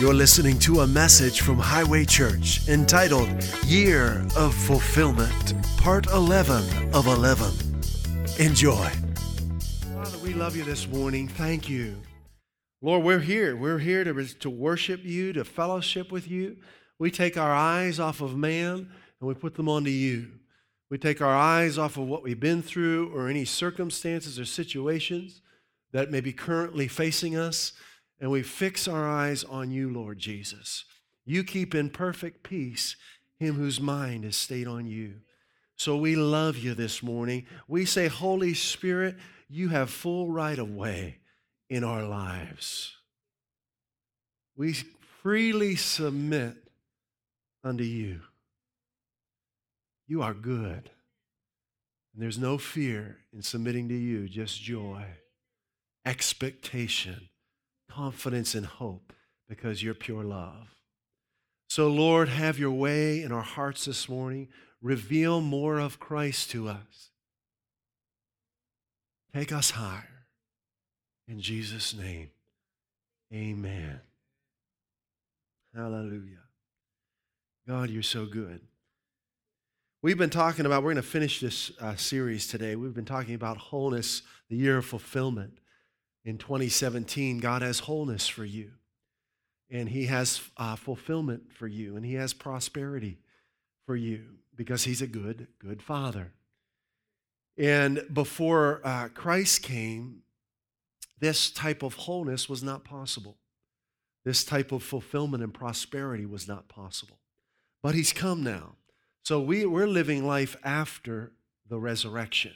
You're listening to a message from Highway Church entitled Year of Fulfillment, Part 11 of 11. Enjoy. Father, we love you this morning. Thank you. Lord, we're here. We're here to, to worship you, to fellowship with you. We take our eyes off of man and we put them onto you. We take our eyes off of what we've been through or any circumstances or situations that may be currently facing us and we fix our eyes on you, Lord Jesus. You keep in perfect peace him whose mind is stayed on you. So we love you this morning. We say, Holy Spirit, you have full right of way in our lives. We freely submit unto you. You are good. And there's no fear in submitting to you, just joy, expectation confidence and hope because you're pure love. So, Lord, have your way in our hearts this morning. Reveal more of Christ to us. Take us higher. In Jesus' name, amen. Hallelujah. God, you're so good. We've been talking about, we're going to finish this uh, series today. We've been talking about wholeness, the year of fulfillment in 2017, God has wholeness for you, and He has uh, fulfillment for you, and He has prosperity for you because He's a good, good Father. And before uh, Christ came, this type of wholeness was not possible. This type of fulfillment and prosperity was not possible. But He's come now. So we, we're living life after the resurrection.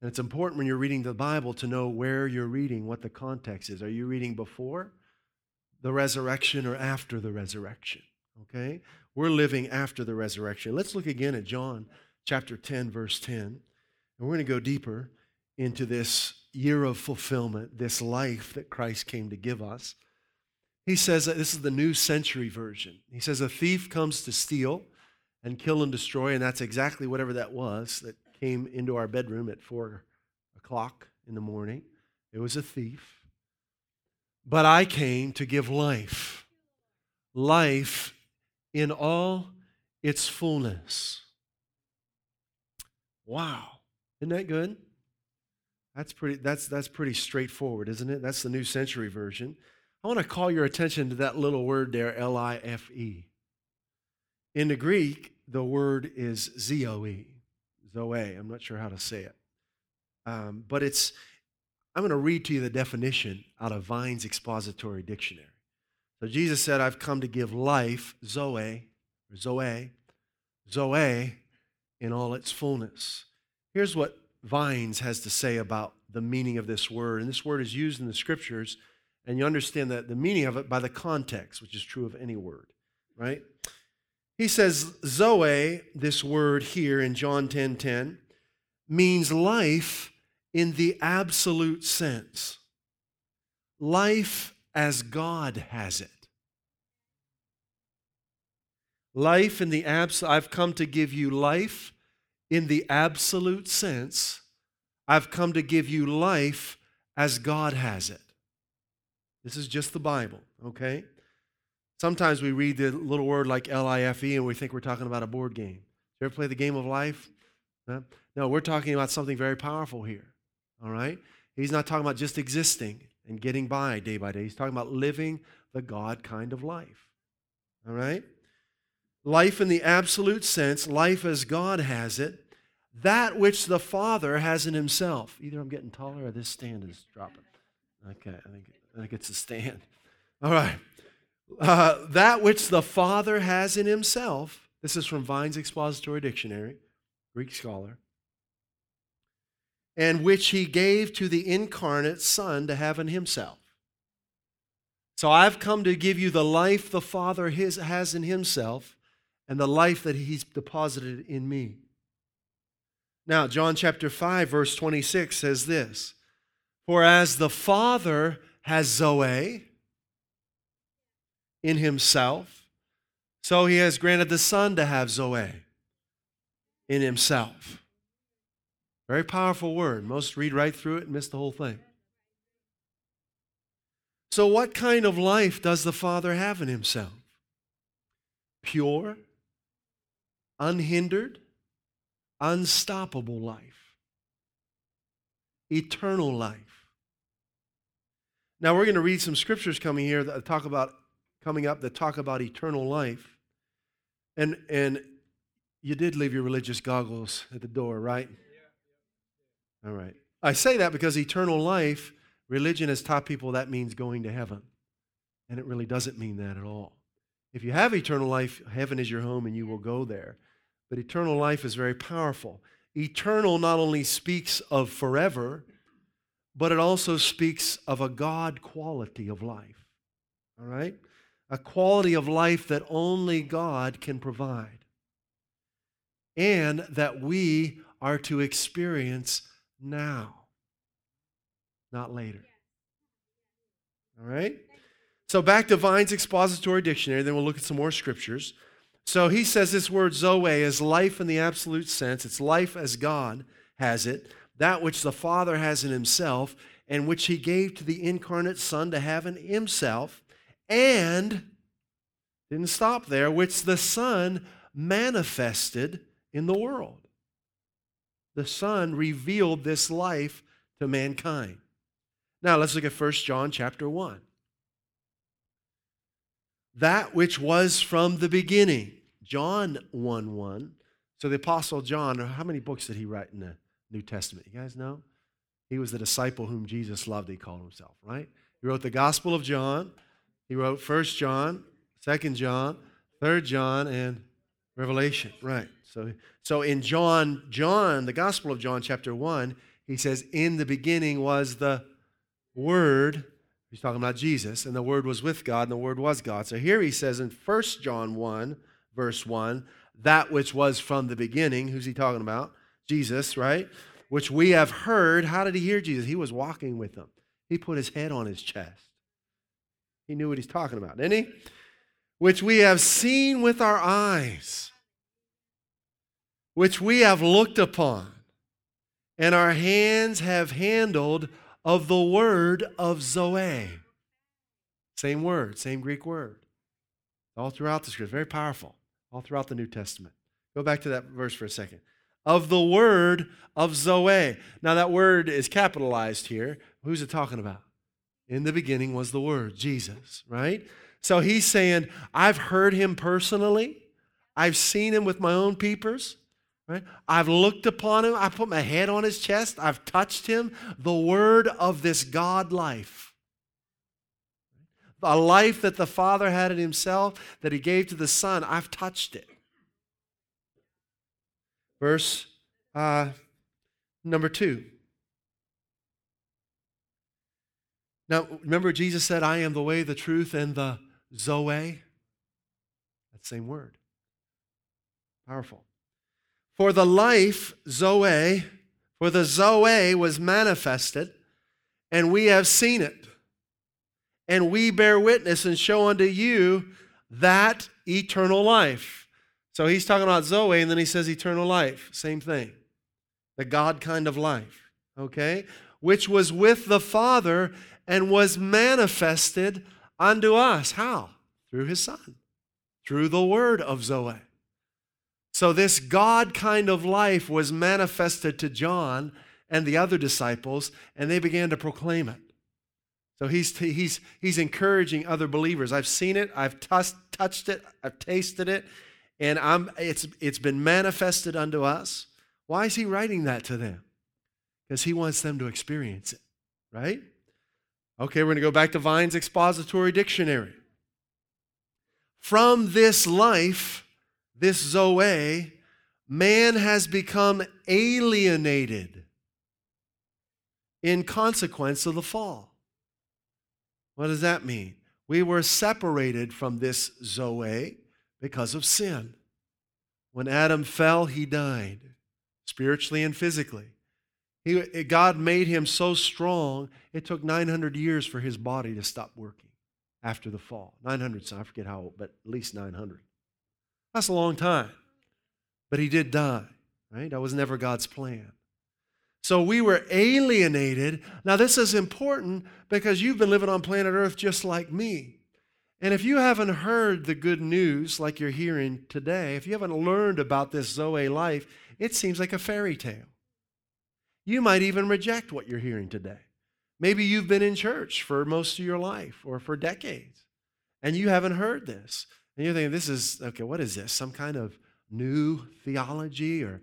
And it's important when you're reading the Bible to know where you're reading, what the context is. Are you reading before the resurrection or after the resurrection? Okay? We're living after the resurrection. Let's look again at John chapter 10, verse 10. And we're going to go deeper into this year of fulfillment, this life that Christ came to give us. He says that this is the New Century Version. He says, A thief comes to steal and kill and destroy, and that's exactly whatever that was that came into our bedroom at four o'clock in the morning. It was a thief. But I came to give life, life in all its fullness. Wow. Isn't that good? That's pretty, that's, that's pretty straightforward, isn't it? That's the New Century Version. I want to call your attention to that little word there, L I F E. In the Greek, the word is Zoe. Zoe. I'm not sure how to say it. Um, but it's, I'm going to read to you the definition out of Vine's Expository Dictionary. So Jesus said, I've come to give life, Zoe, or Zoe, Zoe, in all its fullness. Here's what Vines has to say about the meaning of this word. And this word is used in the scriptures, and you understand that the meaning of it by the context, which is true of any word, right? He says, Zoe, this word here in John 10 10, means life in the absolute sense. Life as God has it. Life in the abs I've come to give you life in the absolute sense. I've come to give you life as God has it. This is just the Bible, okay? Sometimes we read the little word like L I F E and we think we're talking about a board game. You ever play the game of life? No, we're talking about something very powerful here. All right? He's not talking about just existing and getting by day by day. He's talking about living the God kind of life. All right? Life in the absolute sense, life as God has it, that which the Father has in Himself. Either I'm getting taller or this stand is dropping. Okay, I think, I think it's a stand. All right. Uh, that which the Father has in himself, this is from Vine's Expository Dictionary, Greek scholar, and which he gave to the incarnate Son to have in himself. So I've come to give you the life the Father his, has in himself and the life that he's deposited in me. Now, John chapter 5, verse 26 says this For as the Father has Zoe, in himself. So he has granted the Son to have Zoe in himself. Very powerful word. Most read right through it and miss the whole thing. So, what kind of life does the Father have in himself? Pure, unhindered, unstoppable life, eternal life. Now, we're going to read some scriptures coming here that talk about coming up that talk about eternal life. And, and you did leave your religious goggles at the door, right? All right. I say that because eternal life, religion has taught people that means going to heaven. And it really doesn't mean that at all. If you have eternal life, heaven is your home and you will go there. But eternal life is very powerful. Eternal not only speaks of forever, but it also speaks of a God quality of life. All right? A quality of life that only God can provide. And that we are to experience now, not later. All right? So back to Vine's expository dictionary, then we'll look at some more scriptures. So he says this word Zoe is life in the absolute sense. It's life as God has it, that which the Father has in himself, and which he gave to the incarnate Son to have in himself, and didn't stop there, which the Son manifested in the world the Son revealed this life to mankind. Now let's look at 1 John chapter 1. That which was from the beginning. John 1 1. So the Apostle John, how many books did he write in the New Testament? You guys know? He was the disciple whom Jesus loved, he called himself, right? He wrote the Gospel of John. He wrote 1 John, 2 John, 3 John, and Revelation, right. So, so in John, John, the Gospel of John, chapter 1, he says, In the beginning was the Word. He's talking about Jesus, and the Word was with God, and the Word was God. So here he says in 1 John 1, verse 1, that which was from the beginning. Who's he talking about? Jesus, right? Which we have heard. How did he hear Jesus? He was walking with them. He put his head on his chest. He knew what he's talking about, didn't he? Which we have seen with our eyes which we have looked upon, and our hands have handled of the word of Zoe. Same word, same Greek word. All throughout the scripture, very powerful, all throughout the New Testament. Go back to that verse for a second. Of the word of Zoe. Now, that word is capitalized here. Who's it talking about? In the beginning was the word, Jesus, right? So he's saying, I've heard him personally, I've seen him with my own peepers. Right? I've looked upon him. I put my head on his chest. I've touched him. The word of this God life. A life that the Father had in himself, that he gave to the Son. I've touched it. Verse uh, number two. Now, remember, Jesus said, I am the way, the truth, and the Zoe? That same word. Powerful. For the life, Zoe, for the Zoe was manifested, and we have seen it. And we bear witness and show unto you that eternal life. So he's talking about Zoe, and then he says eternal life. Same thing. The God kind of life. Okay? Which was with the Father and was manifested unto us. How? Through his Son, through the word of Zoe. So, this God kind of life was manifested to John and the other disciples, and they began to proclaim it. So, he's, he's, he's encouraging other believers. I've seen it, I've t- touched it, I've tasted it, and I'm, it's, it's been manifested unto us. Why is he writing that to them? Because he wants them to experience it, right? Okay, we're going to go back to Vine's expository dictionary. From this life, this Zoe, man has become alienated in consequence of the fall. What does that mean? We were separated from this Zoe because of sin. When Adam fell, he died, spiritually and physically. He, God made him so strong, it took 900 years for his body to stop working after the fall. 900, so I forget how old, but at least 900. That's a long time. But he did die, right? That was never God's plan. So we were alienated. Now, this is important because you've been living on planet Earth just like me. And if you haven't heard the good news like you're hearing today, if you haven't learned about this Zoe life, it seems like a fairy tale. You might even reject what you're hearing today. Maybe you've been in church for most of your life or for decades, and you haven't heard this. And you're thinking, this is, okay, what is this? Some kind of new theology? Or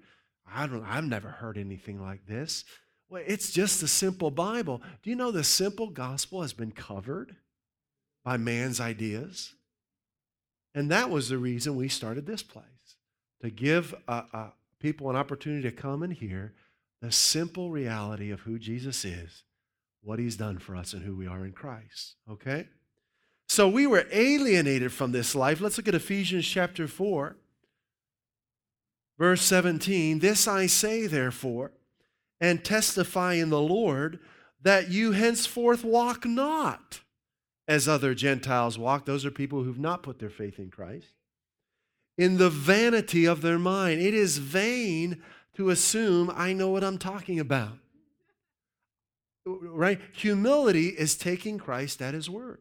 I don't I've never heard anything like this. Well, it's just the simple Bible. Do you know the simple gospel has been covered by man's ideas? And that was the reason we started this place to give uh, uh, people an opportunity to come and hear the simple reality of who Jesus is, what he's done for us, and who we are in Christ. Okay? So we were alienated from this life. Let's look at Ephesians chapter 4, verse 17. This I say, therefore, and testify in the Lord, that you henceforth walk not as other Gentiles walk. Those are people who've not put their faith in Christ. In the vanity of their mind. It is vain to assume I know what I'm talking about. Right? Humility is taking Christ at his word.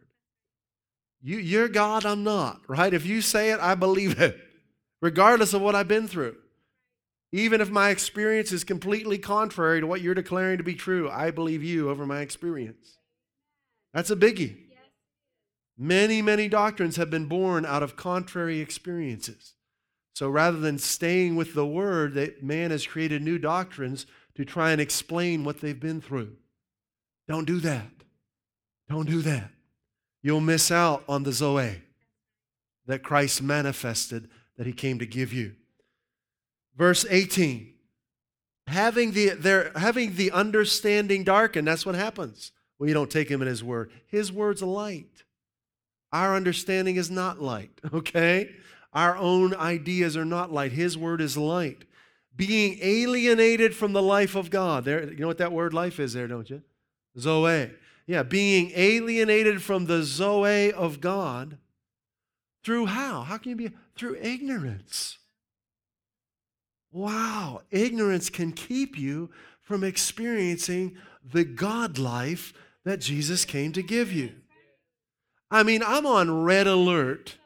You, you're God, I'm not, right? If you say it, I believe it, regardless of what I've been through. Even if my experience is completely contrary to what you're declaring to be true, I believe you over my experience. That's a biggie. Many, many doctrines have been born out of contrary experiences. So rather than staying with the word, that man has created new doctrines to try and explain what they've been through. Don't do that. Don't do that you'll miss out on the Zoe that Christ manifested that he came to give you. Verse 18 having the, their, having the understanding darkened, that's what happens when you don't take him at his word. His word's light. Our understanding is not light, okay? Our own ideas are not light. His word is light. Being alienated from the life of God. There, you know what that word life is there, don't you? Zoe. Yeah, being alienated from the Zoe of God through how? How can you be? Through ignorance. Wow, ignorance can keep you from experiencing the God life that Jesus came to give you. I mean, I'm on red alert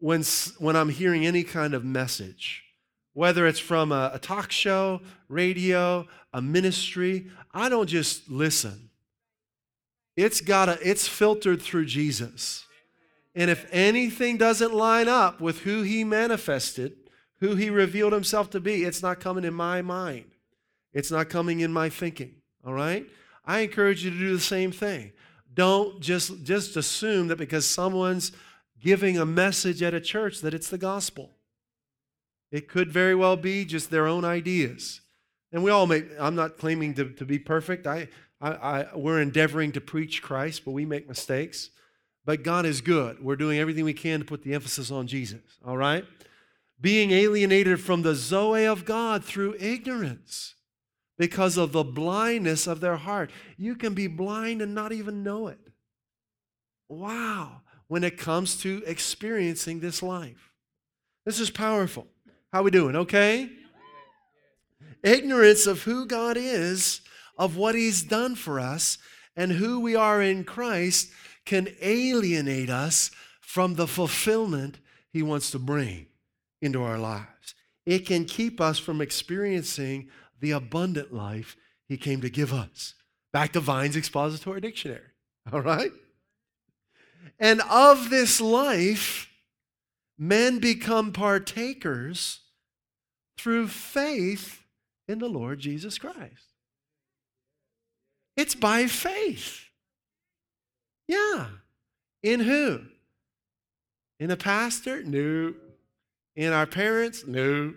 when, when I'm hearing any kind of message, whether it's from a, a talk show, radio, a ministry. I don't just listen. It's got a, it's filtered through Jesus. And if anything doesn't line up with who he manifested, who he revealed himself to be, it's not coming in my mind. It's not coming in my thinking. All right? I encourage you to do the same thing. Don't just just assume that because someone's giving a message at a church that it's the gospel. It could very well be just their own ideas. And we all make, I'm not claiming to, to be perfect. I, I, I, we're endeavoring to preach Christ, but we make mistakes. But God is good. We're doing everything we can to put the emphasis on Jesus, all right? Being alienated from the Zoe of God through ignorance because of the blindness of their heart. You can be blind and not even know it. Wow, when it comes to experiencing this life. This is powerful. How we doing? Okay? Ignorance of who God is of what he's done for us and who we are in Christ can alienate us from the fulfillment he wants to bring into our lives. It can keep us from experiencing the abundant life he came to give us. Back to Vine's Expository Dictionary. All right? And of this life, men become partakers through faith in the Lord Jesus Christ. It's by faith. Yeah. In who? In a pastor? No. In our parents? No.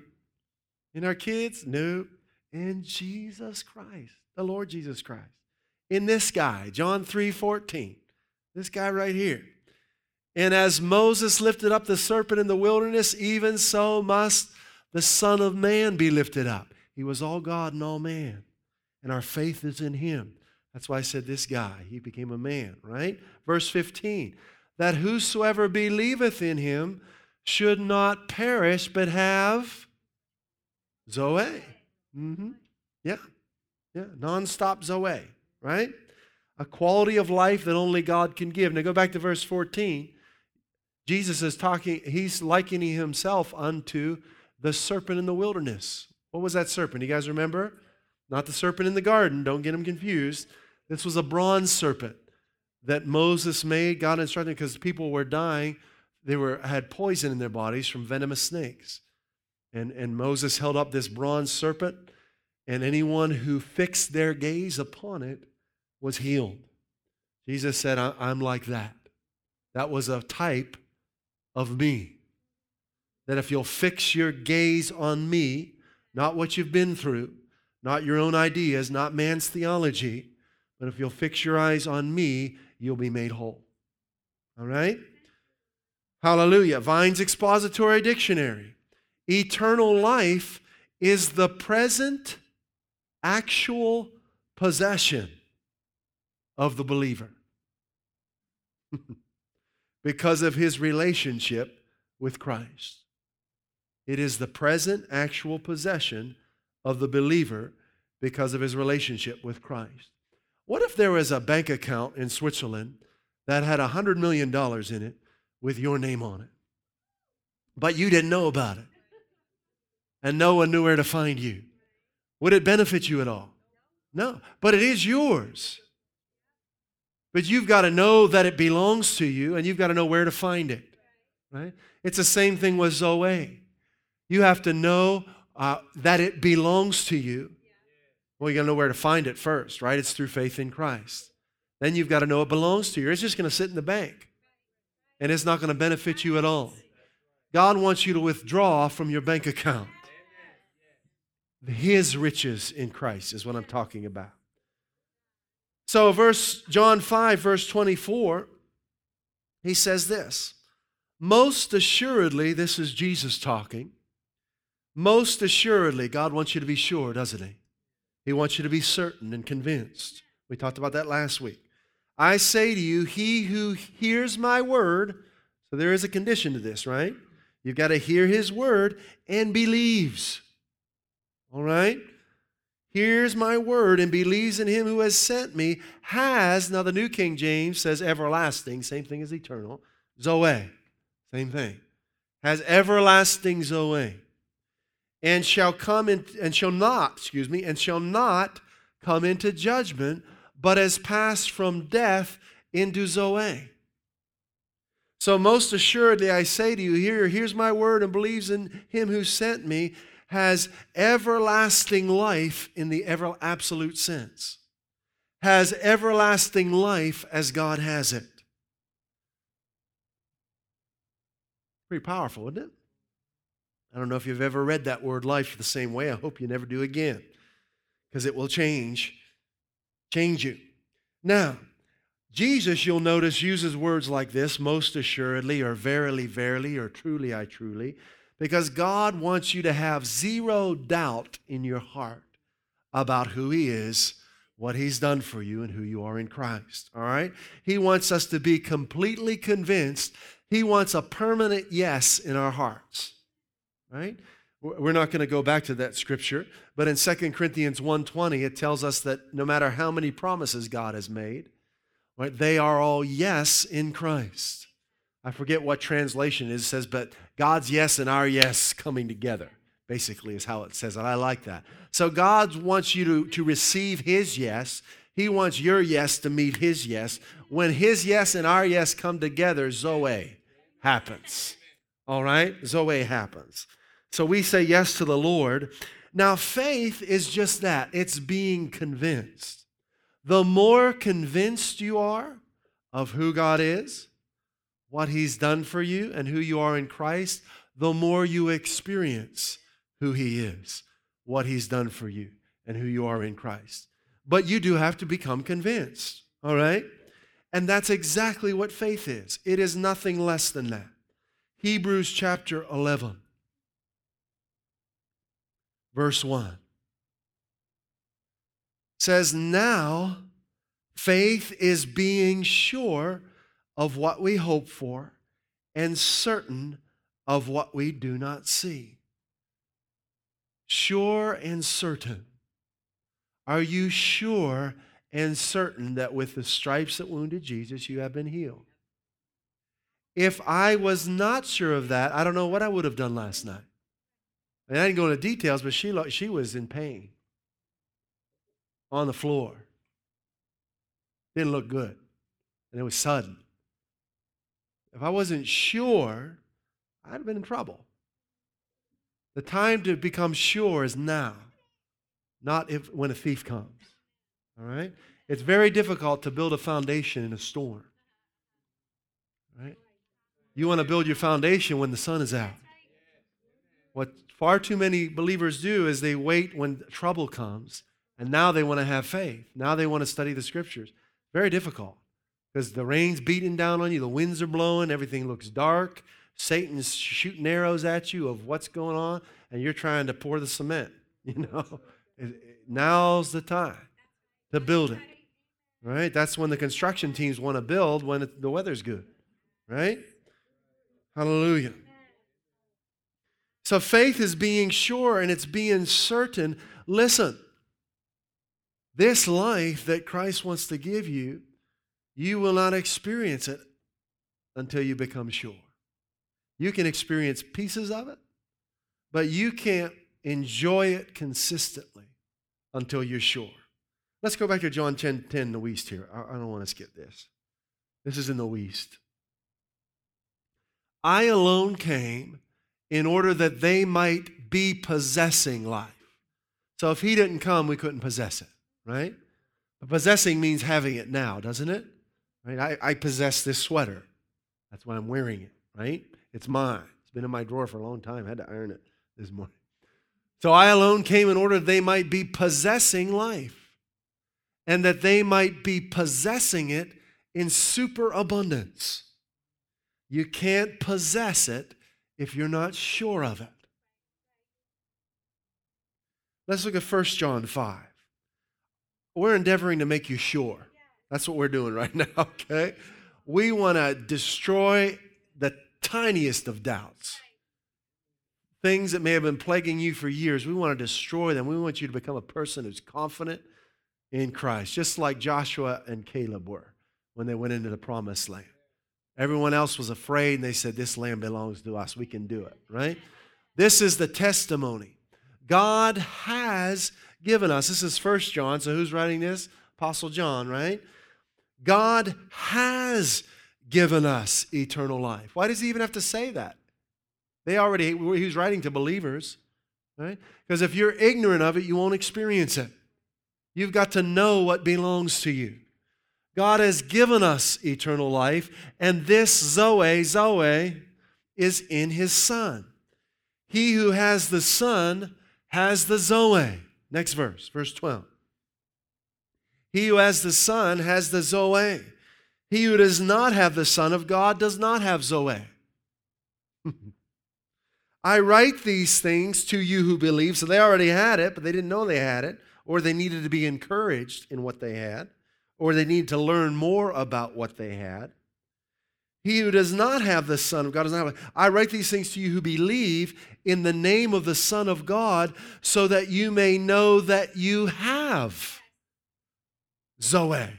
In our kids? No. In Jesus Christ, the Lord Jesus Christ. In this guy, John 3 14. This guy right here. And as Moses lifted up the serpent in the wilderness, even so must the Son of Man be lifted up. He was all God and all man. And our faith is in him. That's why I said this guy, he became a man, right? Verse 15 that whosoever believeth in him should not perish but have Zoe. Mm-hmm. Yeah. Yeah, nonstop Zoe, right? A quality of life that only God can give. Now go back to verse 14. Jesus is talking, he's likening himself unto the serpent in the wilderness. What was that serpent? You guys remember? Not the serpent in the garden, don't get him confused. This was a bronze serpent that Moses made, God instructed because people were dying. They were, had poison in their bodies from venomous snakes. And, and Moses held up this bronze serpent, and anyone who fixed their gaze upon it was healed. Jesus said, I'm like that. That was a type of me. That if you'll fix your gaze on me, not what you've been through, not your own ideas, not man's theology, but if you'll fix your eyes on me, you'll be made whole. All right? Hallelujah. Vine's Expository Dictionary. Eternal life is the present actual possession of the believer because of his relationship with Christ. It is the present actual possession of the believer because of his relationship with Christ. What if there was a bank account in Switzerland that had $100 million in it with your name on it, but you didn't know about it, and no one knew where to find you? Would it benefit you at all? No, but it is yours. But you've got to know that it belongs to you, and you've got to know where to find it. Right? It's the same thing with Zoe. You have to know uh, that it belongs to you. Well, you got to know where to find it first, right? It's through faith in Christ. Then you've got to know it belongs to you. It's just going to sit in the bank, and it's not going to benefit you at all. God wants you to withdraw from your bank account. His riches in Christ is what I'm talking about. So, verse John 5, verse 24, he says this Most assuredly, this is Jesus talking. Most assuredly, God wants you to be sure, doesn't He? He wants you to be certain and convinced. We talked about that last week. I say to you, he who hears my word, so there is a condition to this, right? You've got to hear his word and believes. All right? Hears my word and believes in him who has sent me, has, now the New King James says everlasting, same thing as eternal, Zoe, same thing, has everlasting Zoe and shall come in, and shall not, excuse me, and shall not come into judgment, but has passed from death into Zoe. So most assuredly I say to you, here, here's my word and believes in him who sent me, has everlasting life in the ever absolute sense. Has everlasting life as God has it. Pretty powerful, isn't it? I don't know if you've ever read that word life the same way. I hope you never do again because it will change change you. Now, Jesus, you'll notice, uses words like this most assuredly, or verily, verily, or truly, I truly, because God wants you to have zero doubt in your heart about who He is, what He's done for you, and who you are in Christ. All right? He wants us to be completely convinced. He wants a permanent yes in our hearts right? We're not going to go back to that scripture, but in 2 Corinthians 1:20 it tells us that no matter how many promises God has made, right, they are all yes in Christ. I forget what translation it says, but God's yes and our yes coming together, basically is how it says it. I like that. So God wants you to, to receive his yes. He wants your yes to meet his yes. When his yes and our yes come together, Zoe happens. All right? Zoe happens. So we say yes to the Lord. Now, faith is just that it's being convinced. The more convinced you are of who God is, what He's done for you, and who you are in Christ, the more you experience who He is, what He's done for you, and who you are in Christ. But you do have to become convinced, all right? And that's exactly what faith is. It is nothing less than that. Hebrews chapter 11 verse 1 says, Now faith is being sure of what we hope for and certain of what we do not see. Sure and certain Are you sure and certain that with the stripes that wounded Jesus, you have been healed? If I was not sure of that, I don't know what I would have done last night. And I didn't go into details, but she, she was in pain on the floor. Didn't look good. And it was sudden. If I wasn't sure, I'd have been in trouble. The time to become sure is now, not if, when a thief comes. All right? It's very difficult to build a foundation in a storm. Right? You want to build your foundation when the sun is out. What far too many believers do is they wait when trouble comes, and now they want to have faith. Now they want to study the scriptures. Very difficult because the rain's beating down on you, the winds are blowing, everything looks dark. Satan's shooting arrows at you of what's going on, and you're trying to pour the cement. You know, now's the time to build it. Right? That's when the construction teams want to build when the weather's good. Right? Hallelujah. So faith is being sure and it's being certain. Listen, this life that Christ wants to give you, you will not experience it until you become sure. You can experience pieces of it, but you can't enjoy it consistently until you're sure. Let's go back to John 10 10, the Wuest here. I, I don't want to skip this. This is in the Wuest. I alone came in order that they might be possessing life. So if he didn't come, we couldn't possess it, right? But possessing means having it now, doesn't it? Right? I, I possess this sweater. That's why I'm wearing it, right? It's mine. It's been in my drawer for a long time. I had to iron it this morning. So I alone came in order that they might be possessing life and that they might be possessing it in superabundance. You can't possess it if you're not sure of it. Let's look at 1 John 5. We're endeavoring to make you sure. That's what we're doing right now, okay? We want to destroy the tiniest of doubts. Things that may have been plaguing you for years, we want to destroy them. We want you to become a person who's confident in Christ, just like Joshua and Caleb were when they went into the promised land. Everyone else was afraid and they said, This land belongs to us. We can do it, right? This is the testimony. God has given us. This is First John. So who's writing this? Apostle John, right? God has given us eternal life. Why does he even have to say that? They already, he was writing to believers, right? Because if you're ignorant of it, you won't experience it. You've got to know what belongs to you. God has given us eternal life, and this Zoe, Zoe, is in his Son. He who has the Son has the Zoe. Next verse, verse 12. He who has the Son has the Zoe. He who does not have the Son of God does not have Zoe. I write these things to you who believe. So they already had it, but they didn't know they had it, or they needed to be encouraged in what they had or they need to learn more about what they had. He who does not have the Son of God does not have. It. I write these things to you who believe in the name of the Son of God, so that you may know that you have Zoe.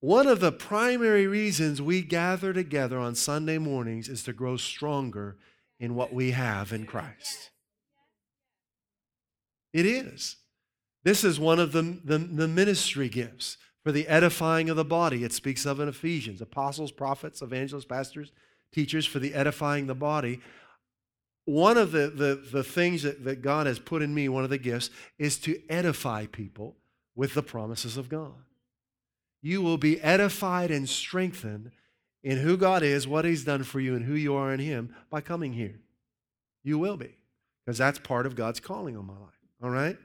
One of the primary reasons we gather together on Sunday mornings is to grow stronger in what we have in Christ. It is. This is one of the, the, the, ministry gifts for the edifying of the body. It speaks of in Ephesians apostles, prophets, evangelists, pastors, teachers for the edifying the body. One of the, the, the things that, that God has put in me, one of the gifts, is to edify people with the promises of God. You will be edified and strengthened in who God is, what He's done for you, and who you are in Him by coming here. You will be, because that's part of God's calling on my life. All right?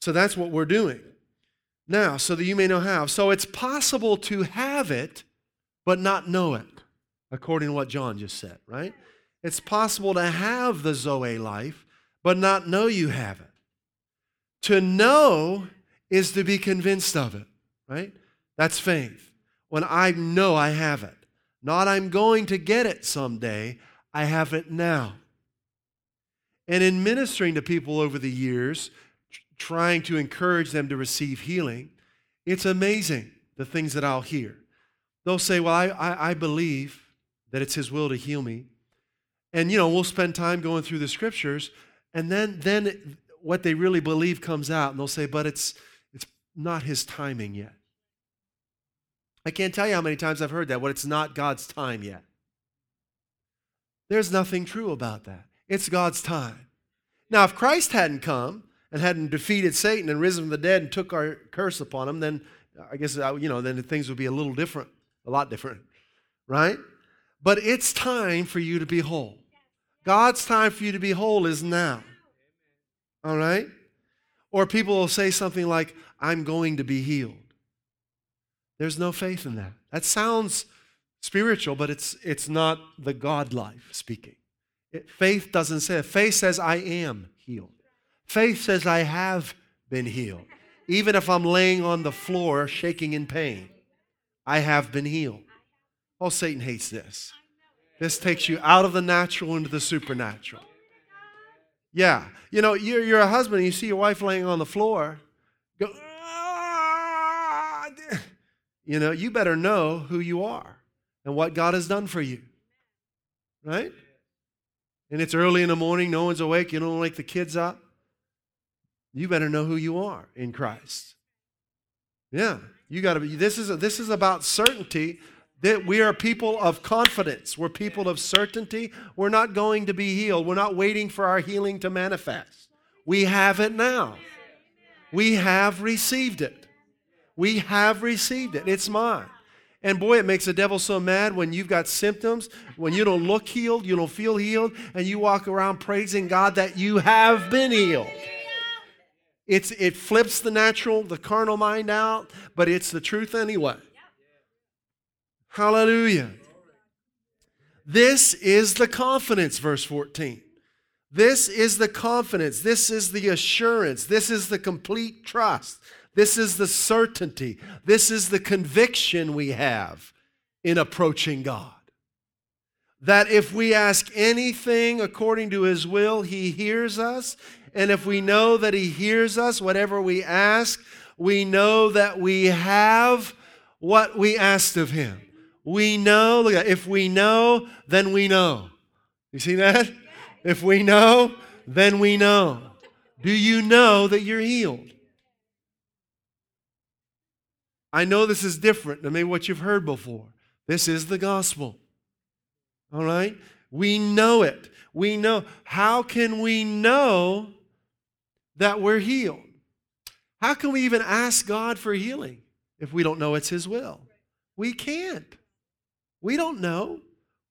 So that's what we're doing. Now, so that you may know how. So it's possible to have it, but not know it, according to what John just said, right? It's possible to have the Zoe life, but not know you have it. To know is to be convinced of it, right? That's faith. When I know I have it, not I'm going to get it someday, I have it now. And in ministering to people over the years, trying to encourage them to receive healing, it's amazing the things that I'll hear. They'll say, Well, I, I, I believe that it's His will to heal me. And, you know, we'll spend time going through the scriptures, and then, then what they really believe comes out, and they'll say, But it's, it's not His timing yet. I can't tell you how many times I've heard that, well, it's not God's time yet. There's nothing true about that. It's God's time. Now, if Christ hadn't come and hadn't defeated Satan and risen from the dead and took our curse upon him, then I guess, uh, you know, then things would be a little different, a lot different, right? But it's time for you to be whole. God's time for you to be whole is now. All right? Or people will say something like, I'm going to be healed. There's no faith in that. That sounds spiritual, but it's, it's not the God life speaking. It, faith doesn't say it. Faith says, I am healed. Faith says, I have been healed. Even if I'm laying on the floor shaking in pain, I have been healed. Oh, Satan hates this. This takes you out of the natural into the supernatural. Yeah. You know, you're, you're a husband and you see your wife laying on the floor. Go! You know, you better know who you are and what God has done for you. Right? And it's early in the morning, no one's awake, you don't wake the kids up. You better know who you are in Christ. Yeah, you got to be. This is this is about certainty that we are people of confidence. We're people of certainty. We're not going to be healed. We're not waiting for our healing to manifest. We have it now. We have received it. We have received it. It's mine. And boy, it makes the devil so mad when you've got symptoms, when you don't look healed, you don't feel healed, and you walk around praising God that you have been healed. It's, it flips the natural, the carnal mind out, but it's the truth anyway. Hallelujah. This is the confidence, verse 14. This is the confidence. This is the assurance. This is the complete trust. This is the certainty. This is the conviction we have in approaching God. That if we ask anything according to His will, He hears us. And if we know that He hears us, whatever we ask, we know that we have what we asked of Him. We know, look at if we know, then we know. You see that? If we know, then we know. Do you know that you're healed? I know this is different than maybe what you've heard before. This is the gospel. All right? We know it. We know. How can we know that we're healed? How can we even ask God for healing if we don't know it's His will? We can't. We don't know.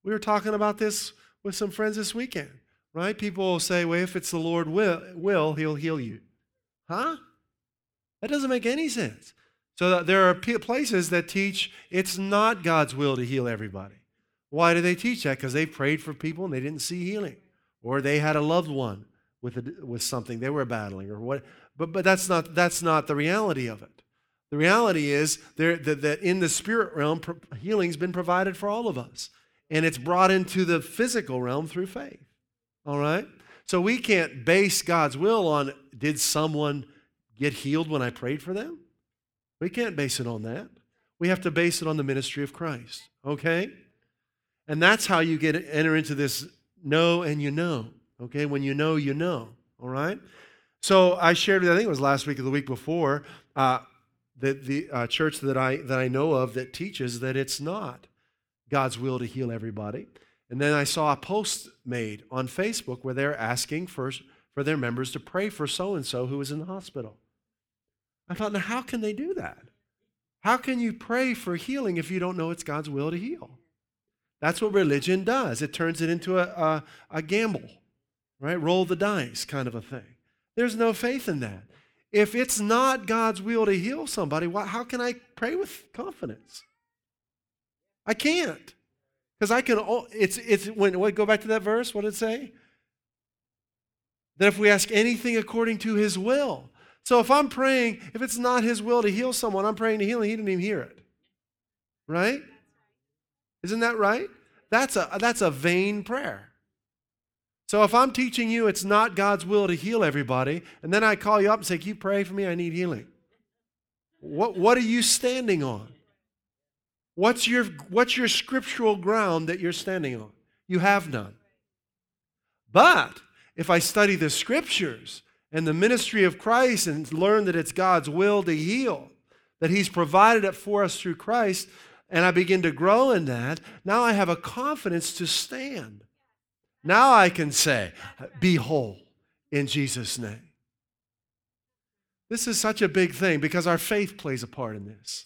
We were talking about this with some friends this weekend, right? People will say, well, if it's the Lord will, will He'll heal you. Huh? That doesn't make any sense. So there are places that teach it's not God's will to heal everybody. Why do they teach that? Because they prayed for people and they didn't see healing, or they had a loved one with a, with something they were battling, or what. But but that's not that's not the reality of it. The reality is there, that, that in the spirit realm, healing's been provided for all of us. And it's brought into the physical realm through faith. All right? So we can't base God's will on did someone get healed when I prayed for them? We can't base it on that. We have to base it on the ministry of Christ. Okay? And that's how you get enter into this know and you know. Okay? When you know, you know. All right? So I shared, I think it was last week or the week before, uh, the, the uh, church that I, that I know of that teaches that it's not God's will to heal everybody. And then I saw a post made on Facebook where they're asking for, for their members to pray for so and so who is in the hospital. I thought, now how can they do that? How can you pray for healing if you don't know it's God's will to heal? That's what religion does. It turns it into a, a, a gamble, right? Roll the dice kind of a thing. There's no faith in that. If it's not God's will to heal somebody, why, how can I pray with confidence? I can't. Because I can, it's, it's, when, what, go back to that verse, what did it say? That if we ask anything according to his will. So if I'm praying, if it's not his will to heal someone, I'm praying to heal and he didn't even hear it. Right? Isn't that right? That's a, that's a vain prayer. So if I'm teaching you it's not God's will to heal everybody, and then I call you up and say, Can you pray for me? I need healing. What, what are you standing on? What's your, what's your scriptural ground that you're standing on? You have none. But if I study the scriptures and the ministry of Christ and learn that it's God's will to heal, that He's provided it for us through Christ, and I begin to grow in that, now I have a confidence to stand. Now I can say, Be whole in Jesus' name. This is such a big thing because our faith plays a part in this,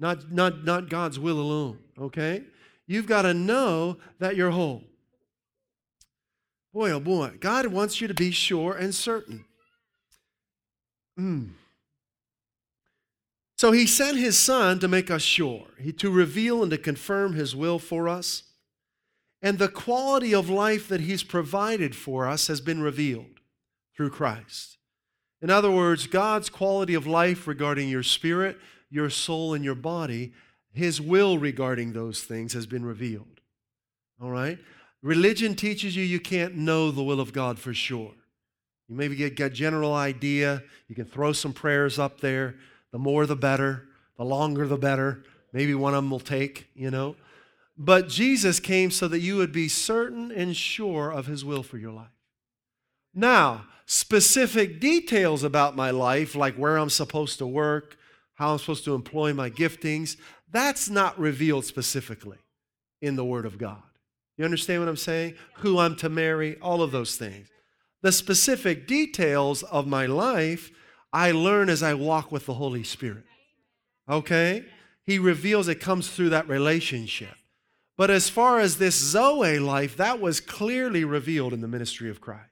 not, not, not God's will alone, okay? You've got to know that you're whole. Boy, oh boy, God wants you to be sure and certain. Mm. So he sent his son to make us sure, to reveal and to confirm his will for us. And the quality of life that he's provided for us has been revealed through Christ. In other words, God's quality of life regarding your spirit, your soul, and your body, His will regarding those things has been revealed. All right? Religion teaches you you can't know the will of God for sure. You maybe get a general idea. You can throw some prayers up there. The more, the better. The longer, the better. Maybe one of them will take, you know. But Jesus came so that you would be certain and sure of His will for your life. Now, specific details about my life, like where I'm supposed to work, how I'm supposed to employ my giftings, that's not revealed specifically in the Word of God. You understand what I'm saying? Who I'm to marry, all of those things. The specific details of my life, I learn as I walk with the Holy Spirit. Okay? He reveals it comes through that relationship. But as far as this Zoe life, that was clearly revealed in the ministry of Christ.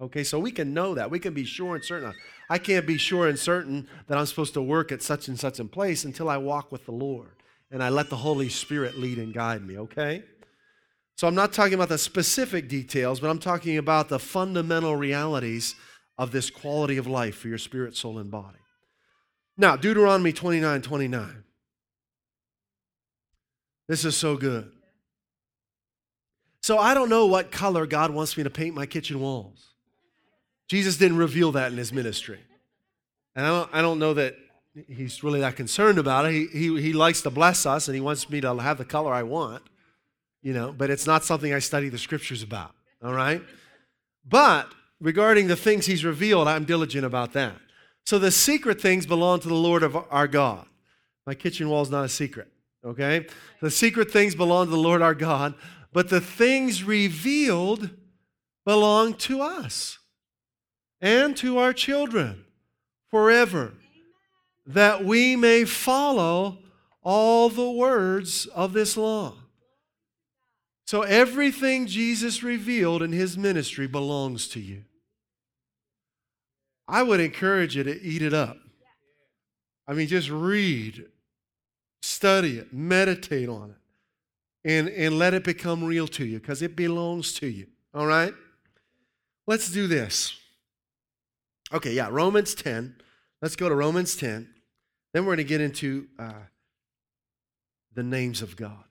Okay, so we can know that. We can be sure and certain. I can't be sure and certain that I'm supposed to work at such and such a place until I walk with the Lord and I let the Holy Spirit lead and guide me, okay? So I'm not talking about the specific details, but I'm talking about the fundamental realities of this quality of life for your spirit, soul, and body. Now, Deuteronomy 29 29. This is so good. So I don't know what color God wants me to paint my kitchen walls. Jesus didn't reveal that in his ministry. And I don't, I don't know that he's really that concerned about it. He, he, he likes to bless us and he wants me to have the color I want, you know, but it's not something I study the scriptures about, all right? But regarding the things he's revealed, I'm diligent about that. So the secret things belong to the Lord of our God. My kitchen wall is not a secret, okay? The secret things belong to the Lord our God, but the things revealed belong to us and to our children forever, that we may follow all the words of this law. So everything Jesus revealed in his ministry belongs to you. I would encourage you to eat it up. I mean, just read, study it, meditate on it, and, and let it become real to you because it belongs to you. All right? Let's do this. Okay, yeah, Romans 10. Let's go to Romans 10. Then we're going to get into uh, the names of God.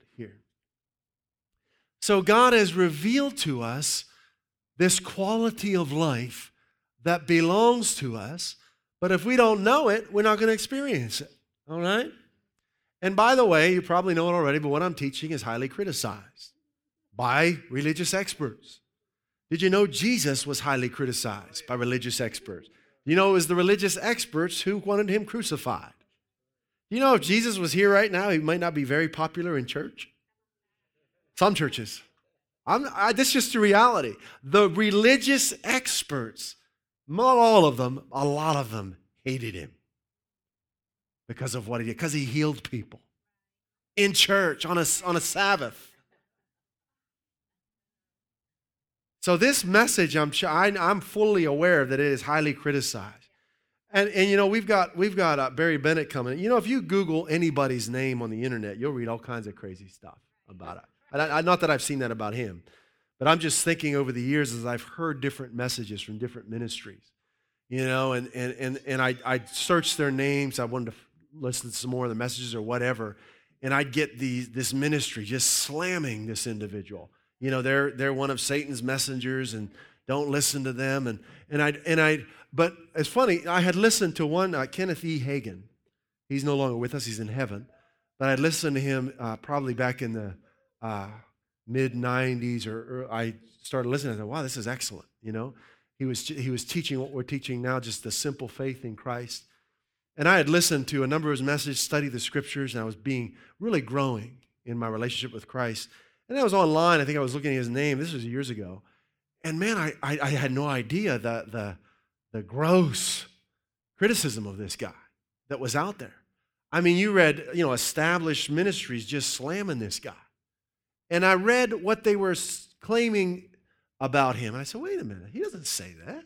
So, God has revealed to us this quality of life that belongs to us, but if we don't know it, we're not going to experience it. All right? And by the way, you probably know it already, but what I'm teaching is highly criticized by religious experts. Did you know Jesus was highly criticized by religious experts? You know, it was the religious experts who wanted him crucified. You know, if Jesus was here right now, he might not be very popular in church. Some churches. I'm, I, this is just the reality. The religious experts, not all of them, a lot of them hated him because of what he did, because he healed people in church on a, on a Sabbath. So this message, I'm I'm fully aware that it is highly criticized. And, and you know we've got we've got uh, Barry Bennett coming. You know if you Google anybody's name on the internet, you'll read all kinds of crazy stuff about it. I, not that I've seen that about him, but I'm just thinking over the years as I've heard different messages from different ministries, you know, and and and and I I searched their names. I wanted to listen to some more of the messages or whatever, and I'd get these this ministry just slamming this individual you know, they're, they're one of Satan's messengers and, don't listen to them. And, and I, and I, but it's funny, I had listened to one, uh, Kenneth E. Hagin. He's no longer with us, he's in heaven. But I'd listened to him uh, probably back in the uh, mid 90s, or, or, I started listening. I thought, wow, this is excellent. You know, he was, he was teaching what we're teaching now, just the simple faith in Christ. And I had listened to a number of his messages, studied the scriptures, and I was being really growing in my relationship with Christ. And I was online. I think I was looking at his name. This was years ago. And man, I, I, I had no idea the, the, the gross criticism of this guy that was out there. I mean, you read, you know, established ministries just slamming this guy. And I read what they were claiming about him. I said, wait a minute, he doesn't say that.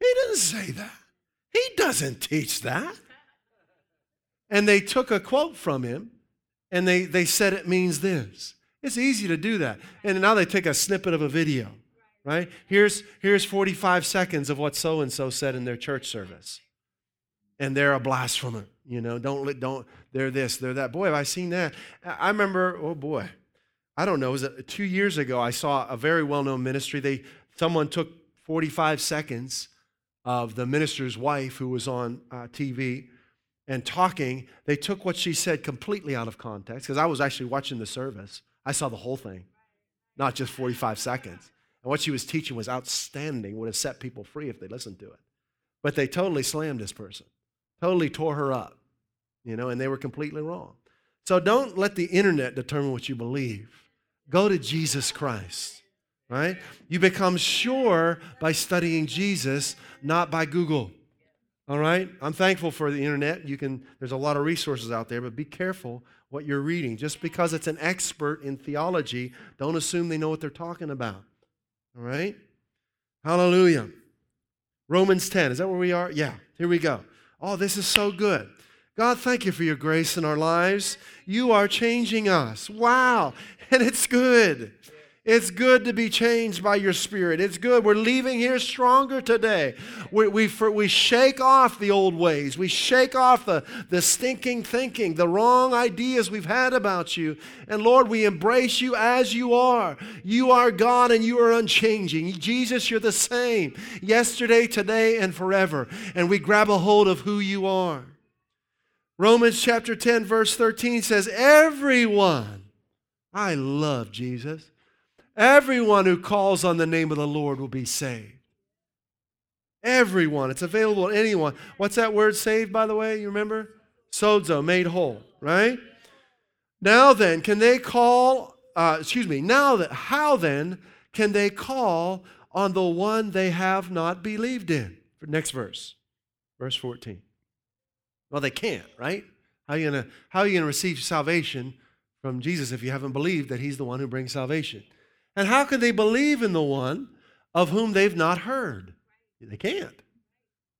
He doesn't say that. He doesn't teach that. And they took a quote from him and they, they said it means this. It's easy to do that. And now they take a snippet of a video, right? Here's, here's 45 seconds of what so and so said in their church service. And they're a blasphemer, you know, don't, don't, they're this, they're that. Boy, have I seen that. I remember, oh boy, I don't know, was it two years ago? I saw a very well known ministry. They, someone took 45 seconds of the minister's wife who was on uh, TV and talking. They took what she said completely out of context because I was actually watching the service. I saw the whole thing, not just 45 seconds. And what she was teaching was outstanding, would have set people free if they listened to it. But they totally slammed this person, totally tore her up, you know, and they were completely wrong. So don't let the internet determine what you believe. Go to Jesus Christ, right? You become sure by studying Jesus, not by Google. All right? I'm thankful for the internet. You can there's a lot of resources out there, but be careful what you're reading. Just because it's an expert in theology, don't assume they know what they're talking about. All right? Hallelujah. Romans 10. Is that where we are? Yeah. Here we go. Oh, this is so good. God, thank you for your grace in our lives. You are changing us. Wow. And it's good. It's good to be changed by your spirit. It's good. We're leaving here stronger today. We, we, we shake off the old ways. We shake off the, the stinking thinking, the wrong ideas we've had about you. And Lord, we embrace you as you are. You are God and you are unchanging. Jesus, you're the same yesterday, today, and forever. And we grab a hold of who you are. Romans chapter 10, verse 13 says, Everyone I love Jesus. Everyone who calls on the name of the Lord will be saved. Everyone. It's available to anyone. What's that word saved, by the way? You remember? Sozo, made whole, right? Now then, can they call, uh, excuse me, now that, how then can they call on the one they have not believed in? Next verse, verse 14. Well, they can't, right? How are you gonna, how are you gonna receive salvation from Jesus if you haven't believed that He's the one who brings salvation. And how can they believe in the one of whom they've not heard? They can't,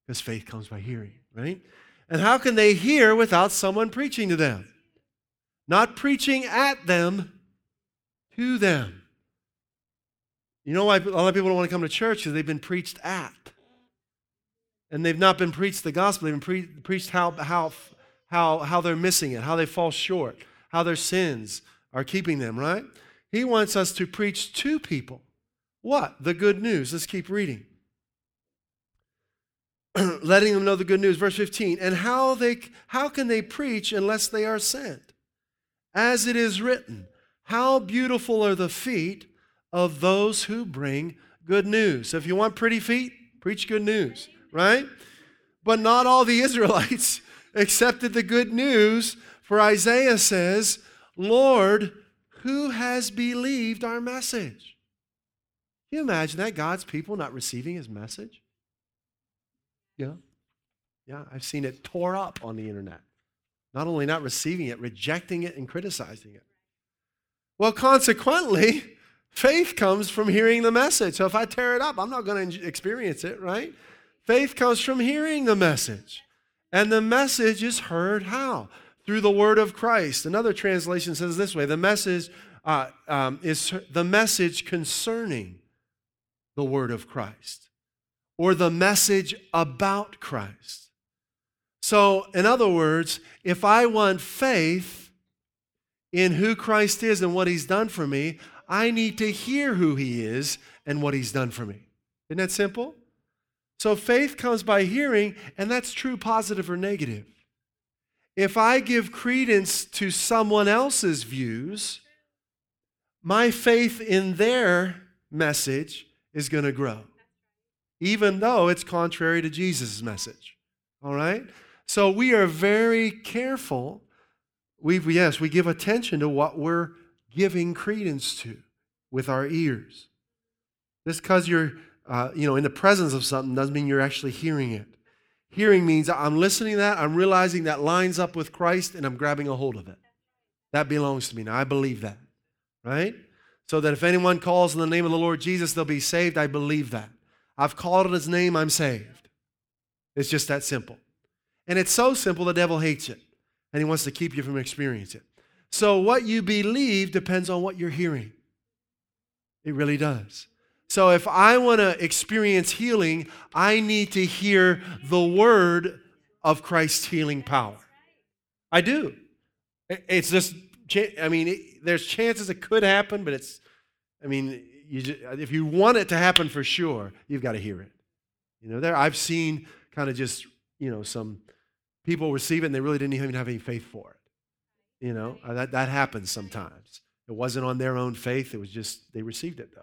because faith comes by hearing, right? And how can they hear without someone preaching to them? Not preaching at them, to them. You know why a lot of people don't want to come to church? Because they've been preached at. And they've not been preached the gospel. They've been pre- preached how, how, how, how they're missing it, how they fall short how their sins are keeping them, right? He wants us to preach to people. What? The good news. Let's keep reading. Letting them know the good news. Verse 15. And how they how can they preach unless they are sent? As it is written, how beautiful are the feet of those who bring good news. So if you want pretty feet, preach good news, right? But not all the Israelites accepted the good news for Isaiah says, Lord, who has believed our message? Can you imagine that? God's people not receiving his message? Yeah. Yeah, I've seen it tore up on the internet. Not only not receiving it, rejecting it and criticizing it. Well, consequently, faith comes from hearing the message. So if I tear it up, I'm not going to experience it, right? Faith comes from hearing the message. And the message is heard how? Through the word of Christ. Another translation says this way the message uh, um, is the message concerning the word of Christ or the message about Christ. So, in other words, if I want faith in who Christ is and what he's done for me, I need to hear who he is and what he's done for me. Isn't that simple? So faith comes by hearing, and that's true, positive or negative. If I give credence to someone else's views, my faith in their message is going to grow, even though it's contrary to Jesus' message. All right? So we are very careful. We, yes, we give attention to what we're giving credence to with our ears. Just because you're, uh, you know, in the presence of something doesn't mean you're actually hearing it. Hearing means I'm listening to that, I'm realizing that lines up with Christ, and I'm grabbing a hold of it. That belongs to me. Now, I believe that, right? So that if anyone calls in the name of the Lord Jesus, they'll be saved. I believe that. I've called in his name, I'm saved. It's just that simple. And it's so simple, the devil hates it, and he wants to keep you from experiencing it. So, what you believe depends on what you're hearing. It really does. So if I want to experience healing, I need to hear the word of Christ's healing power. I do. It's just, I mean, it, there's chances it could happen, but it's, I mean, you just, if you want it to happen for sure, you've got to hear it. You know, there I've seen kind of just, you know, some people receive it and they really didn't even have any faith for it. You know, uh, that, that happens sometimes. It wasn't on their own faith, it was just they received it though.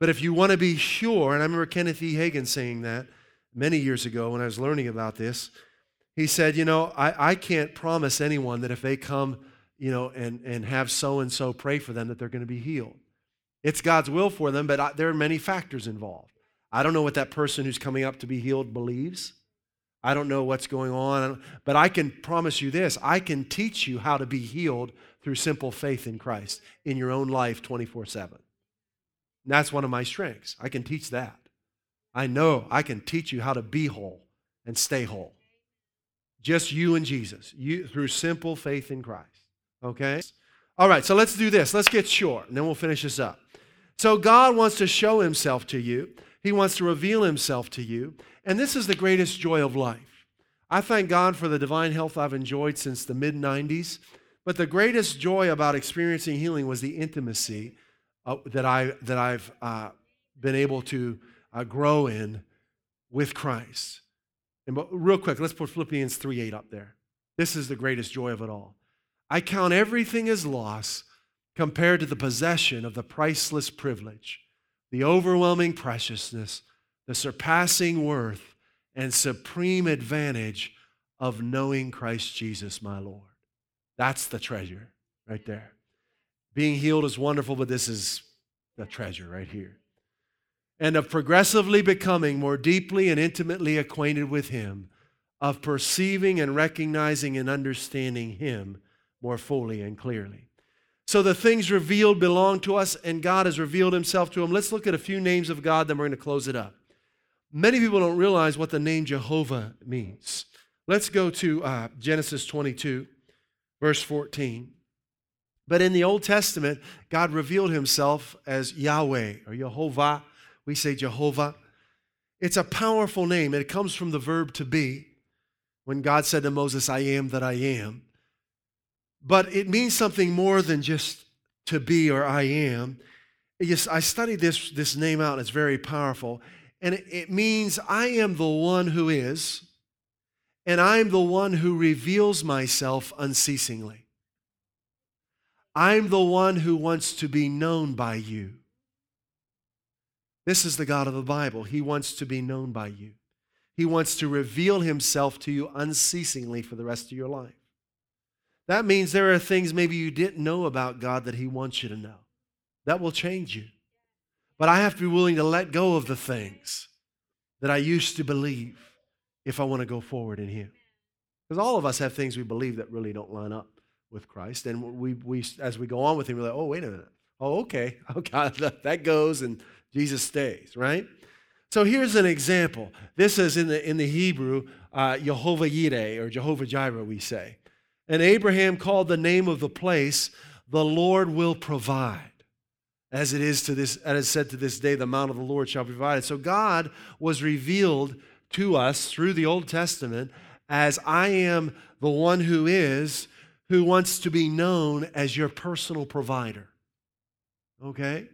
But if you want to be sure, and I remember Kenneth E. Hagin saying that many years ago when I was learning about this, he said, You know, I, I can't promise anyone that if they come, you know, and, and have so and so pray for them that they're going to be healed. It's God's will for them, but I, there are many factors involved. I don't know what that person who's coming up to be healed believes. I don't know what's going on, but I can promise you this I can teach you how to be healed through simple faith in Christ in your own life 24 7. That's one of my strengths. I can teach that. I know I can teach you how to be whole and stay whole. Just you and Jesus, you through simple faith in Christ. Okay? All right, so let's do this. Let's get short, and then we'll finish this up. So God wants to show himself to you. He wants to reveal himself to you. And this is the greatest joy of life. I thank God for the divine health I've enjoyed since the mid 90s. But the greatest joy about experiencing healing was the intimacy uh, that, I, that I've uh, been able to uh, grow in with Christ. And but real quick, let's put Philippians 3 8 up there. This is the greatest joy of it all. I count everything as loss compared to the possession of the priceless privilege, the overwhelming preciousness, the surpassing worth, and supreme advantage of knowing Christ Jesus, my Lord. That's the treasure right there. Being healed is wonderful, but this is the treasure right here. And of progressively becoming more deeply and intimately acquainted with Him, of perceiving and recognizing and understanding Him more fully and clearly. So the things revealed belong to us, and God has revealed Himself to them. Let's look at a few names of God, then we're going to close it up. Many people don't realize what the name Jehovah means. Let's go to uh, Genesis 22, verse 14. But in the Old Testament, God revealed himself as Yahweh or Jehovah. We say Jehovah. It's a powerful name. It comes from the verb to be. When God said to Moses, I am that I am. But it means something more than just to be or I am. Yes, I studied this, this name out, and it's very powerful. And it, means I am the one who is, and I am the one who reveals myself unceasingly. I'm the one who wants to be known by you. This is the God of the Bible. He wants to be known by you. He wants to reveal himself to you unceasingly for the rest of your life. That means there are things maybe you didn't know about God that He wants you to know. That will change you. But I have to be willing to let go of the things that I used to believe if I want to go forward in Him. Because all of us have things we believe that really don't line up with Christ. And we, we, as we go on with him, we're like, oh, wait a minute. Oh, okay. Okay, that goes and Jesus stays, right? So here's an example. This is in the, in the Hebrew, uh, Jehovah Yireh, or Jehovah Jireh, we say. And Abraham called the name of the place, the Lord will provide. As it is to this, as said to this day, the mount of the Lord shall be provided. So God was revealed to us through the Old Testament as I am the one who is, who wants to be known as your personal provider. Okay?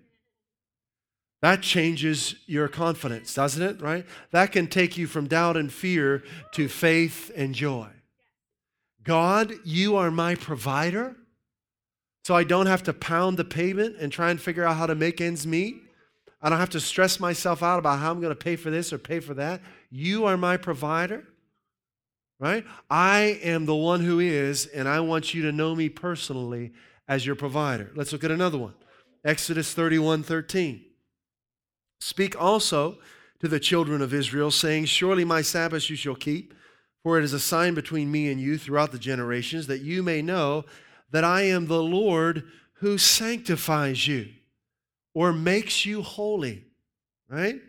That changes your confidence, doesn't it? Right? That can take you from doubt and fear to faith and joy. God, you are my provider, so I don't have to pound the pavement and try and figure out how to make ends meet. I don't have to stress myself out about how I'm going to pay for this or pay for that. You are my provider, right? I am the one who is, and I want you to know me personally as your provider. Let's look at another one Exodus 31 13. Speak also to the children of Israel, saying, Surely my Sabbath you shall keep, for it is a sign between me and you throughout the generations, that you may know that I am the Lord who sanctifies you or makes you holy. Right?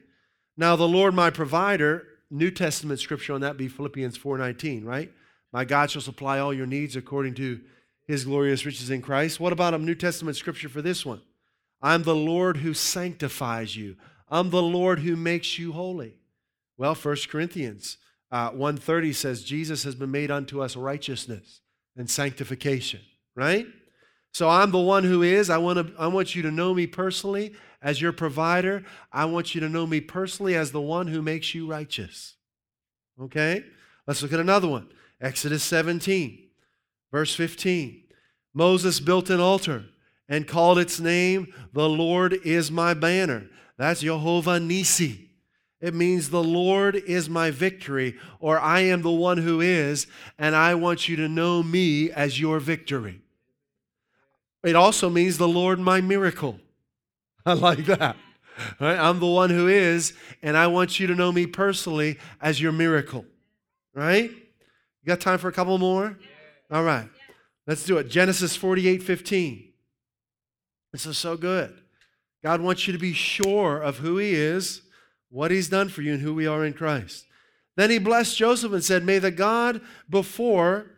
Now, the Lord my provider, New Testament scripture on that be Philippians 4:19, right? My God shall supply all your needs according to his glorious riches in Christ. What about a New Testament scripture for this one? I'm the Lord who sanctifies you. I'm the Lord who makes you holy. Well, 1 Corinthians uh, 1.30 says, Jesus has been made unto us righteousness and sanctification, right? So I'm the one who is. I want, to, I want you to know me personally as your provider. I want you to know me personally as the one who makes you righteous. Okay? Let's look at another one. Exodus 17, verse 15. Moses built an altar and called its name, The Lord is my banner. That's Jehovah Nisi. It means the Lord is my victory, or I am the one who is, and I want you to know me as your victory. It also means the Lord my miracle. I like that. Right? I'm the one who is, and I want you to know me personally as your miracle. Right? You got time for a couple more? All right. Let's do it. Genesis 48 15. This is so good. God wants you to be sure of who He is, what He's done for you, and who we are in Christ. Then He blessed Joseph and said, May the God before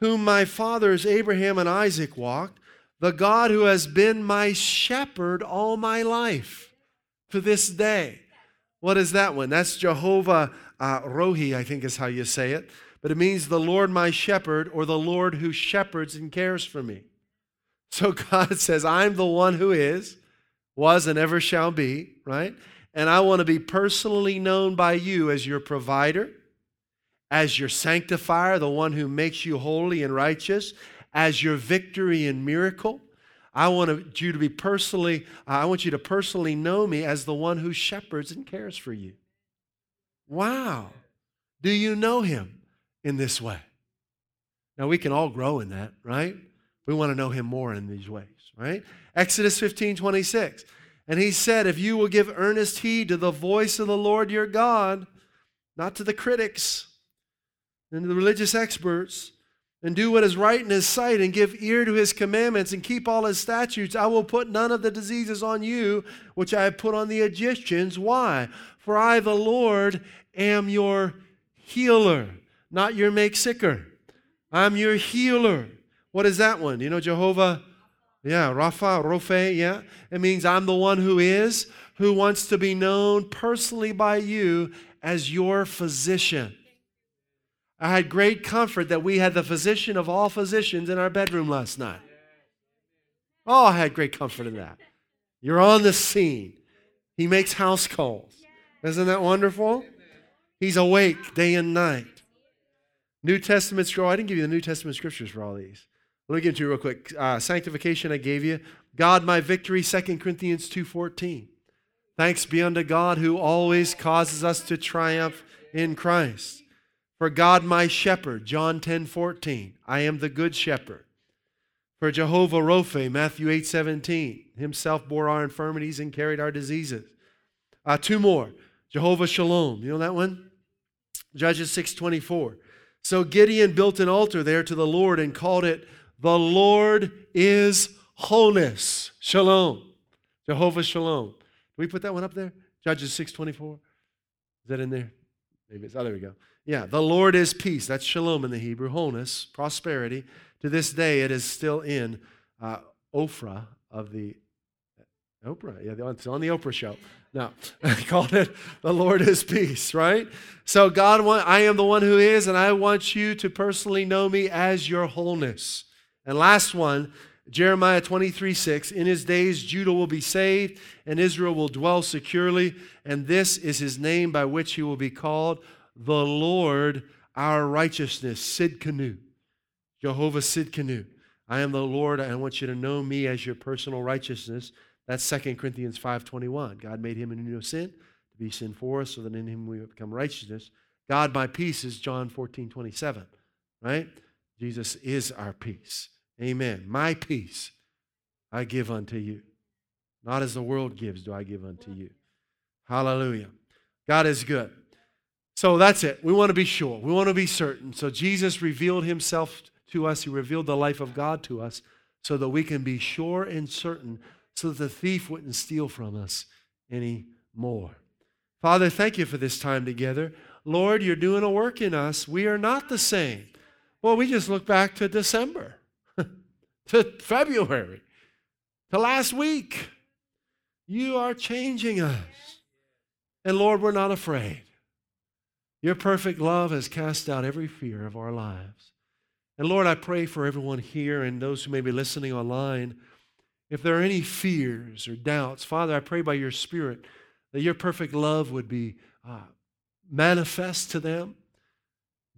whom my fathers Abraham and Isaac walked, the God who has been my shepherd all my life to this day. What is that one? That's Jehovah uh, Rohi, I think is how you say it. But it means the Lord my shepherd or the Lord who shepherds and cares for me. So God says, I'm the one who is was and ever shall be, right? And I want to be personally known by you as your provider, as your sanctifier, the one who makes you holy and righteous, as your victory and miracle. I want you to be personally, I want you to personally know me as the one who shepherds and cares for you. Wow. Do you know him in this way? Now, we can all grow in that, right? We want to know him more in these ways, right? Exodus 15 26. And he said, If you will give earnest heed to the voice of the Lord your God, not to the critics and the religious experts, and do what is right in his sight, and give ear to his commandments, and keep all his statutes, I will put none of the diseases on you which I have put on the Egyptians. Why? For I, the Lord, am your healer, not your make sicker. I'm your healer. What is that one? You know, Jehovah yeah, Rapha, Rofe, yeah. It means I'm the one who is, who wants to be known personally by you as your physician. I had great comfort that we had the physician of all physicians in our bedroom last night. Oh, I had great comfort in that. You're on the scene. He makes house calls. Isn't that wonderful? He's awake day and night. New Testament scripture. Oh, I didn't give you the New Testament scriptures for all these. Let me to you real quick. Uh, sanctification I gave you. God my victory, 2 Corinthians 2.14. Thanks be unto God who always causes us to triumph in Christ. For God my shepherd, John 10.14. I am the good shepherd. For Jehovah Rophe, Matthew 8.17. Himself bore our infirmities and carried our diseases. Uh, two more. Jehovah Shalom. You know that one? Judges 6.24. So Gideon built an altar there to the Lord and called it the Lord is wholeness. Shalom. Jehovah Shalom. We put that one up there? Judges 6.24. Is that in there? Maybe it's, oh, there we go. Yeah, the Lord is peace. That's shalom in the Hebrew, wholeness, prosperity. To this day, it is still in uh, Ophrah of the Oprah. Yeah, it's on the Oprah show. No, I called it the Lord is peace, right? So God, I am the one who is, and I want you to personally know me as your wholeness. And last one, Jeremiah 23 6, in his days Judah will be saved and Israel will dwell securely, and this is his name by which he will be called the Lord our righteousness. Sidkenu. Jehovah Sidkenu. I am the Lord. I want you to know me as your personal righteousness. That's 2 Corinthians 5.21. God made him in no sin to be sin for us so that in him we become righteousness. God, my peace, is John 14, 27. Right? Jesus is our peace. Amen. My peace I give unto you. Not as the world gives, do I give unto you. Hallelujah. God is good. So that's it. We want to be sure. We want to be certain. So Jesus revealed himself to us. He revealed the life of God to us so that we can be sure and certain so that the thief wouldn't steal from us anymore. Father, thank you for this time together. Lord, you're doing a work in us. We are not the same. Well, we just look back to December, to February, to last week. You are changing us. And Lord, we're not afraid. Your perfect love has cast out every fear of our lives. And Lord, I pray for everyone here and those who may be listening online. If there are any fears or doubts, Father, I pray by your Spirit that your perfect love would be uh, manifest to them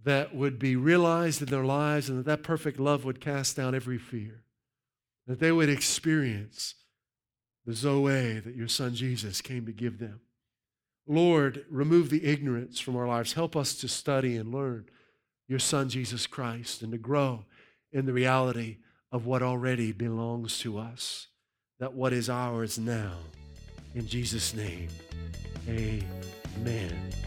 that would be realized in their lives and that that perfect love would cast down every fear. That they would experience the Zoe that your son Jesus came to give them. Lord, remove the ignorance from our lives. Help us to study and learn your son Jesus Christ and to grow in the reality of what already belongs to us, that what is ours now. In Jesus' name, amen.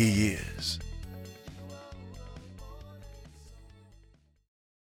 he is.